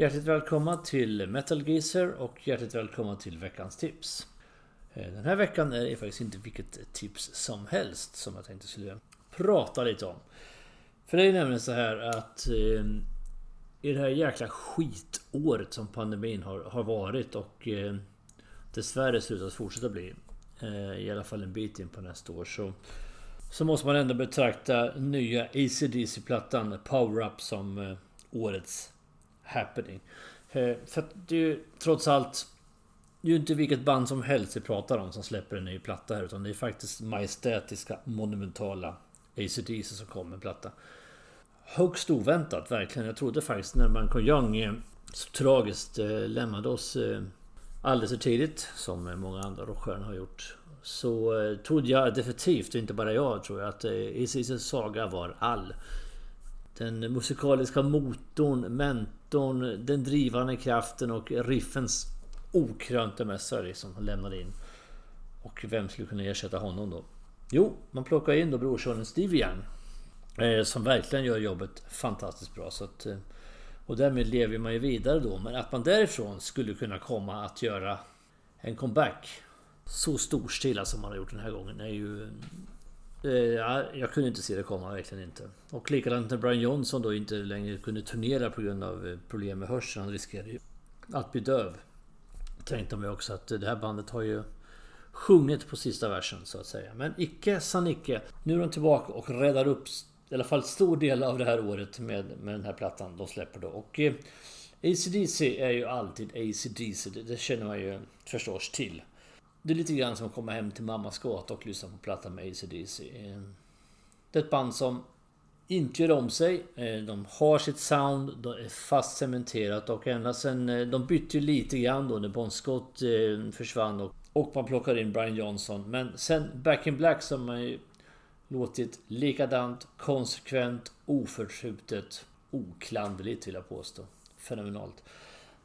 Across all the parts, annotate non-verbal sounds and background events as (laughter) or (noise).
Hjärtligt välkomna till Metal Geezer och hjärtligt välkomna till veckans tips. Eh, den här veckan är det faktiskt inte vilket tips som helst som jag tänkte skulle prata lite om. För det är nämligen så här att eh, i det här jäkla skitåret som pandemin har, har varit och eh, dessvärre ser ut att fortsätta bli. Eh, I alla fall en bit in på nästa år så så måste man ändå betrakta nya ACDC-plattan Power Up som årets happening. Eh, för att det är ju trots allt... Det är ju inte vilket band som helst vi pratar om som släpper en ny platta här. Utan det är faktiskt majestätiska, monumentala ACDC som kommer med platta. Högst oväntat verkligen. Jag trodde faktiskt när Manko Young eh, så tragiskt eh, lämnade oss alldeles för tidigt. Som många andra rockstjärnor har gjort. Så trodde jag definitivt, inte bara jag tror jag, att ACDCs saga var all. Den musikaliska motorn, mentorn, den drivande kraften och riffens okrönte mästare han lämnade in. Och vem skulle kunna ersätta honom då? Jo, man plockar in då brorsonen Stevie Young. Eh, som verkligen gör jobbet fantastiskt bra. Så att, eh, och därmed lever man ju vidare då. Men att man därifrån skulle kunna komma att göra en comeback så storstilat som man har gjort den här gången är ju Eh, ja, jag kunde inte se det komma, verkligen inte. Och likadant när Brian Johnson då inte längre kunde turnera på grund av eh, problem med hörseln. Han riskerade ju att bli döv. Tänkte man ju också att det här bandet har ju sjungit på sista versen så att säga. Men icke sa Nicke. Nu är de tillbaka och räddar upp i alla fall stor del av det här året med, med den här plattan de släpper då. Och eh, ACDC är ju alltid ACDC. Det, det känner man ju förstås till. Det är lite grann som att komma hem till mammas gata och lyssna på plattan med ACDC. Eh, det är ett band som inte gör om sig. Eh, de har sitt sound, de är fast cementerat och ända sen... Eh, de bytte ju lite grann då när Bon Scott försvann och, och man plockade in Brian Johnson. Men sen Back in Black så har man ju låtit likadant, konsekvent, oförtrutet, oklanderligt vill jag påstå. Fenomenalt.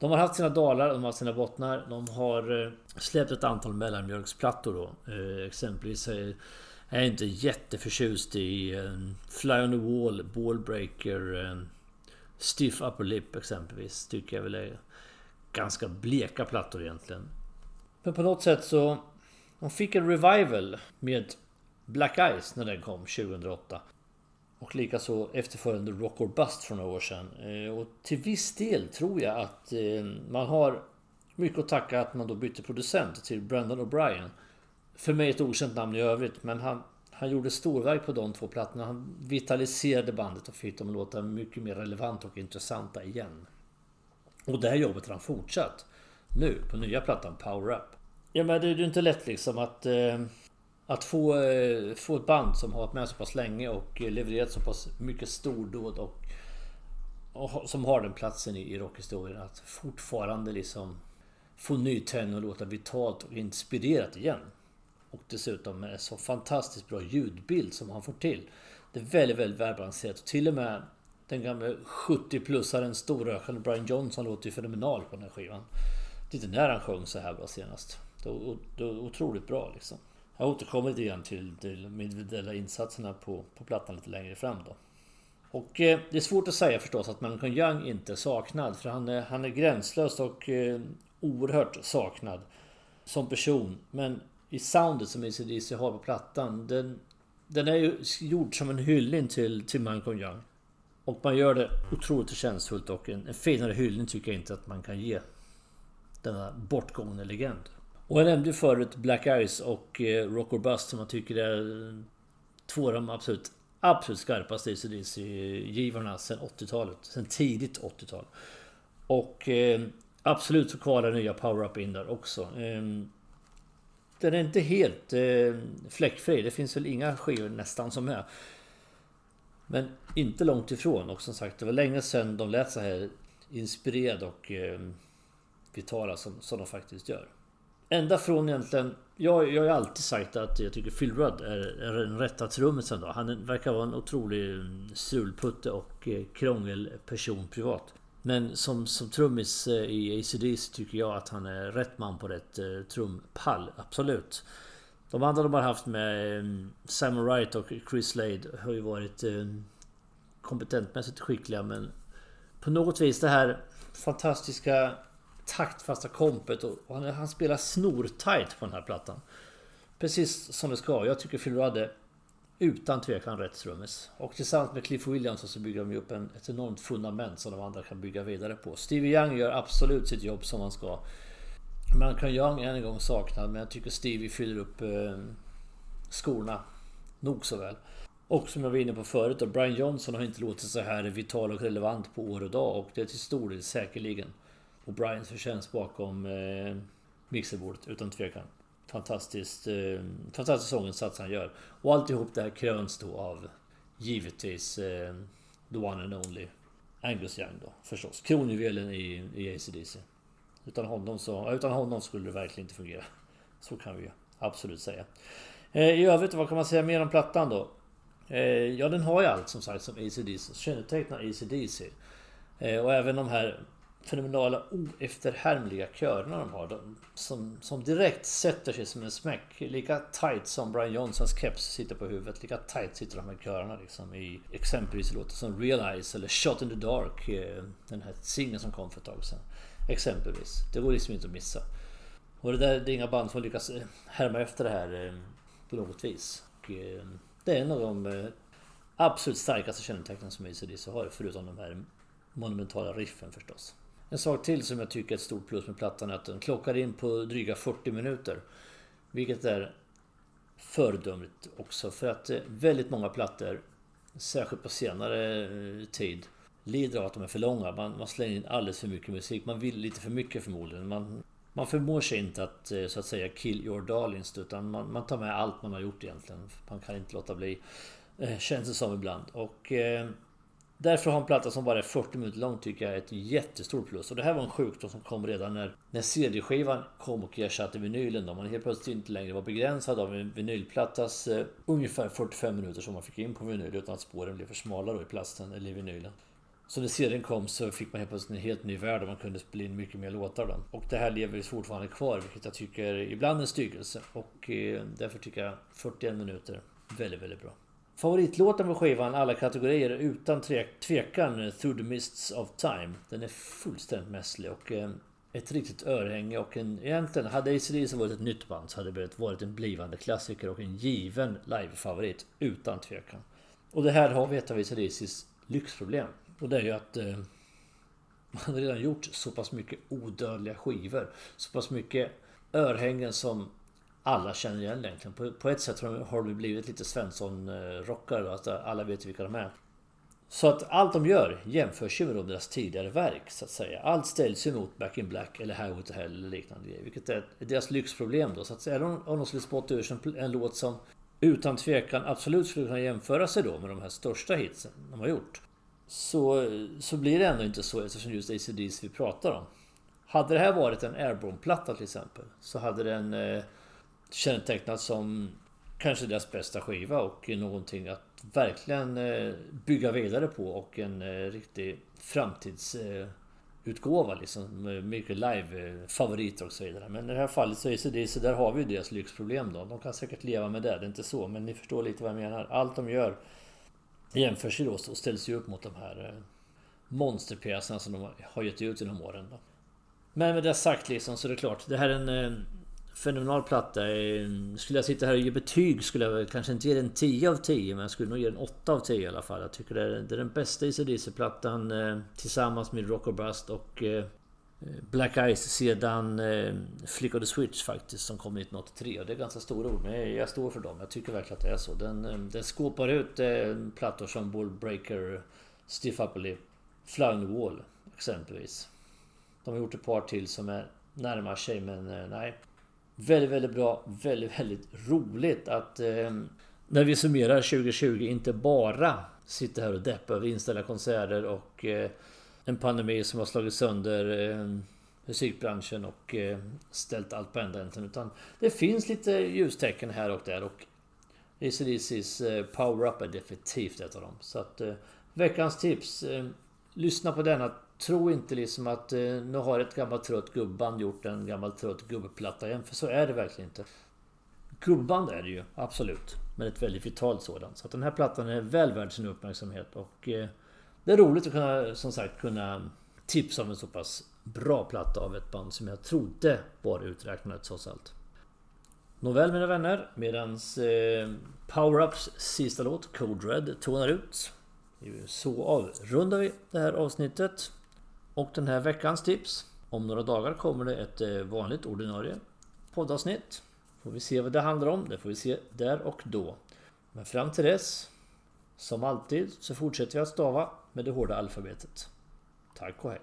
De har haft sina dalar, de har haft sina bottnar. De har eh, släppt ett antal mellanmjölksplattor då. Eh, exempelvis är jag inte jätteförtjust i Fly on the Wall, Ballbreaker, Stiff Upper Lip exempelvis. Tycker jag väl är ganska bleka plattor egentligen. Men på något sätt så... De fick en revival med Black Eyes när den kom 2008. Och likaså efterföljande Rock or Bust för några år sedan. Eh, och till viss del tror jag att eh, man har mycket att tacka att man då bytte producent till Brendan O'Brien. För mig ett okänt namn i övrigt men han, han gjorde storverk på de två plattorna. Han vitaliserade bandet och fick dem att låta mycket mer relevanta och intressanta igen. Och det här jobbet har han fortsatt. Nu på nya plattan Power Up. Ja men det är ju inte lätt liksom att eh, att få, eh, få ett band som har varit med så pass länge och levererat så pass mycket stordåd och, och som har den platsen i, i rockhistorien att fortfarande liksom få ny och låta vitalt och inspirerat igen. Och dessutom med så fantastiskt bra ljudbild som han får till. Det är väldigt, väldigt välbalanserat. Och till och med den gamla 70-plussaren storrökande Brian Johnson låter ju fenomenal på den här skivan. Lite när han sjöng så här bra senast. Det är otroligt bra liksom. Jag återkommer lite grann till, till de individuella insatserna på, på plattan lite längre fram då. Och eh, det är svårt att säga förstås att Malcolm Young inte är saknad. För han är, han är gränslös och eh, oerhört saknad som person. Men i soundet som ACDC har på plattan. Den, den är ju gjord som en hyllning till, till Malcolm Young. Och man gör det otroligt förtjänstfullt och en, en finare hyllning tycker jag inte att man kan ge denna bortgångne legend. Och jag nämnde ju förut Black Eyes och eh, Rock or Bust som jag tycker är eh, två av de absolut, absolut skarpaste ACDC-givarna sen 80-talet. Sen tidigt 80-tal. Och eh, absolut så kvalar nya Power Up in där också. Eh, den är inte helt eh, fläckfri. Det finns väl inga skivor nästan som är. Men inte långt ifrån. Och som sagt, det var länge sedan de lät så här inspirerade och eh, vitala som, som de faktiskt gör. Ända från egentligen... Jag, jag har alltid sagt att jag tycker Phil Rudd är, är den rätta trummisen då. Han verkar vara en otrolig mm, strulputte och eh, krångelperson privat. Men som, som trummis eh, i ACDC tycker jag att han är rätt man på rätt eh, trumpall. Absolut. De andra de har haft med mm, Sam Simon Wright och Chris Slade har ju varit kompetentmässigt skickliga men på något vis det här fantastiska taktfasta kompet och han, han spelar snortajt på den här plattan. Precis som det ska. Jag tycker Phil Rudd är utan tvekan rätt trummis. Och tillsammans med Cliff Williams så bygger de upp en, ett enormt fundament som de andra kan bygga vidare på. Stevie Young gör absolut sitt jobb som han ska. Malcolm Young är en gång saknad men jag tycker Stevie fyller upp eh, skorna nog så väl. Och som jag var inne på förut då, Brian Johnson har inte låtit så här vital och relevant på år och dag och det är till stor del säkerligen. Och Brians förtjänst bakom eh, mixerbordet utan tvekan. Fantastiskt, eh, fantastisk sånginsats han gör. Och alltihop det här kröns då av givetvis eh, the one and only Angus Young då förstås. Kronjuvelen i, i ACDC. Utan honom, så, utan honom skulle det verkligen inte fungera. Så kan vi ju absolut säga. Eh, I övrigt, vad kan man säga mer om plattan då? Eh, ja, den har ju allt som sagt som ACDC kännetecknar ACDC. Eh, och även de här fenomenala oefterhärmliga körerna de har. De, som, som direkt sätter sig som en smäck. Lika tight som Brian Johnsons keps sitter på huvudet. Lika tight sitter de här körerna liksom i exempelvis låtar som Realize eller Shot in the Dark. Eh, den här singeln som kom för ett tag sedan. Exempelvis. Det går liksom inte att missa. Och det där det är inga band som lyckas eh, härma efter det här eh, på något vis. Och, det är en av de absolut starkaste kännetecknen som ACDC har, förutom de här monumentala riffen förstås. En sak till som jag tycker är ett stort plus med plattan är att den klockar in på dryga 40 minuter. Vilket är föredömligt också för att eh, väldigt många plattor, särskilt på senare eh, tid, lider av att de är för långa. Man, man slänger in alldeles för mycket musik. Man vill lite för mycket förmodligen. Man, man förmår sig inte att eh, så att säga kill your darlings utan man, man tar med allt man har gjort egentligen. Man kan inte låta bli. Känns det som ibland. Och eh, Därför har en platta som bara är 40 minuter lång tycker jag är ett jättestort plus. Och det här var en sjukdom som kom redan när, när CD-skivan kom och ersatte vinylen. Då man helt plötsligt inte längre var begränsad av en vinylplattas eh, ungefär 45 minuter som man fick in på vinyl utan att spåren blev för smala då i plasten eller i vinylen. Så när serien kom så fick man helt plötsligt en helt ny värld och man kunde spela in mycket mer låtar då. Och det här lever ju fortfarande kvar vilket jag tycker ibland är en styggelse. Och eh, därför tycker jag 41 minuter väldigt, väldigt bra. Favoritlåten på skivan alla kategorier utan tvekan eh, Through the Mists of Time. Den är fullständigt mässlig och eh, ett riktigt örhänge och en, egentligen hade ACDC varit ett nytt band så hade det varit en blivande klassiker och en given livefavorit utan tvekan. Och det här har vi ett av ACDCs lyxproblem. Och det är ju att eh, (laughs) man har redan gjort så pass mycket odödliga skivor. Så pass mycket örhängen som alla känner igen egentligen. På, på ett sätt har de blivit lite Svensson-rockare. Att alla vet vilka de är. Så att allt de gör jämförs ju med deras tidigare verk så att säga. Allt ställs ju mot Back in Black eller Highway to Hell eller liknande grejer. Vilket är deras lyxproblem då. Så att säga, om de skulle spotta ur en, en låt som utan tvekan absolut skulle kunna jämföra sig då med de här största hitsen de har gjort. Så, så blir det ändå inte så eftersom just ACDC vi pratar om. Hade det här varit en Airborne-platta till exempel så hade den eh, kännetecknat som kanske deras bästa skiva och någonting att verkligen eh, bygga vidare på och en eh, riktig framtidsutgåva liksom. Mycket live-favoriter och så vidare. Men i det här fallet så är ACDC, där har vi ju deras lyxproblem då. De kan säkert leva med det, det är inte så. Men ni förstår lite vad jag menar. Allt de gör jämförs ju då och ställs ju upp mot de här eh, monsterpjäserna som de har gett ut genom åren. Då. Men med det sagt liksom så är det klart. Det här är en fenomenal platta. Eh, skulle jag sitta här och ge betyg skulle jag kanske inte ge den 10 av 10 men jag skulle nog ge den 8 av 10 i alla fall. Jag tycker det är, det är den bästa ACDC-plattan eh, tillsammans med Rock or Bust och eh, Black Eyes sedan eh, Flick of the Switch faktiskt som kom 1983 och det är ganska stora ord men jag står för dem. Jag tycker verkligen att det är så. Den, den skåpar ut eh, plattor som Bullbreaker, Stiff Upper Lip, Flying Wall exempelvis. De har gjort ett par till som är närmar sig men nej. Väldigt, väldigt bra. Väldigt, väldigt roligt att eh, när vi summerar 2020 inte bara sitta här och deppa över inställda konserter och eh, en pandemi som har slagit sönder eh, musikbranschen och eh, ställt allt på ända egentligen. Utan det finns lite ljustecken här och där och ACDC's eh, Power Up är definitivt ett av dem. Så att eh, veckans tips. Eh, lyssna på denna. Tro inte liksom att eh, nu har ett gammalt trött gubband gjort en gammal trött gubbplatta igen. För så är det verkligen inte. Gubband är det ju, absolut. Men ett väldigt vitalt sådant. Så att den här plattan är väl värd sin uppmärksamhet. Och eh, det är roligt att kunna, som sagt, kunna Tipsa om en så pass bra platta av ett band som jag trodde var uträknat trots allt. Nåväl mina vänner, medans eh, Power-Ups sista låt Code Red tonar ut. Så avrundar vi det här avsnittet. Och den här veckans tips. Om några dagar kommer det ett eh, vanligt ordinarie poddavsnitt. Får vi se vad det handlar om. Det får vi se där och då. Men fram till dess. Som alltid så fortsätter vi att stava med det hårda alfabetet. Tack och hej.